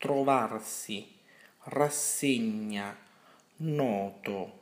trovarsi, rassegna, noto,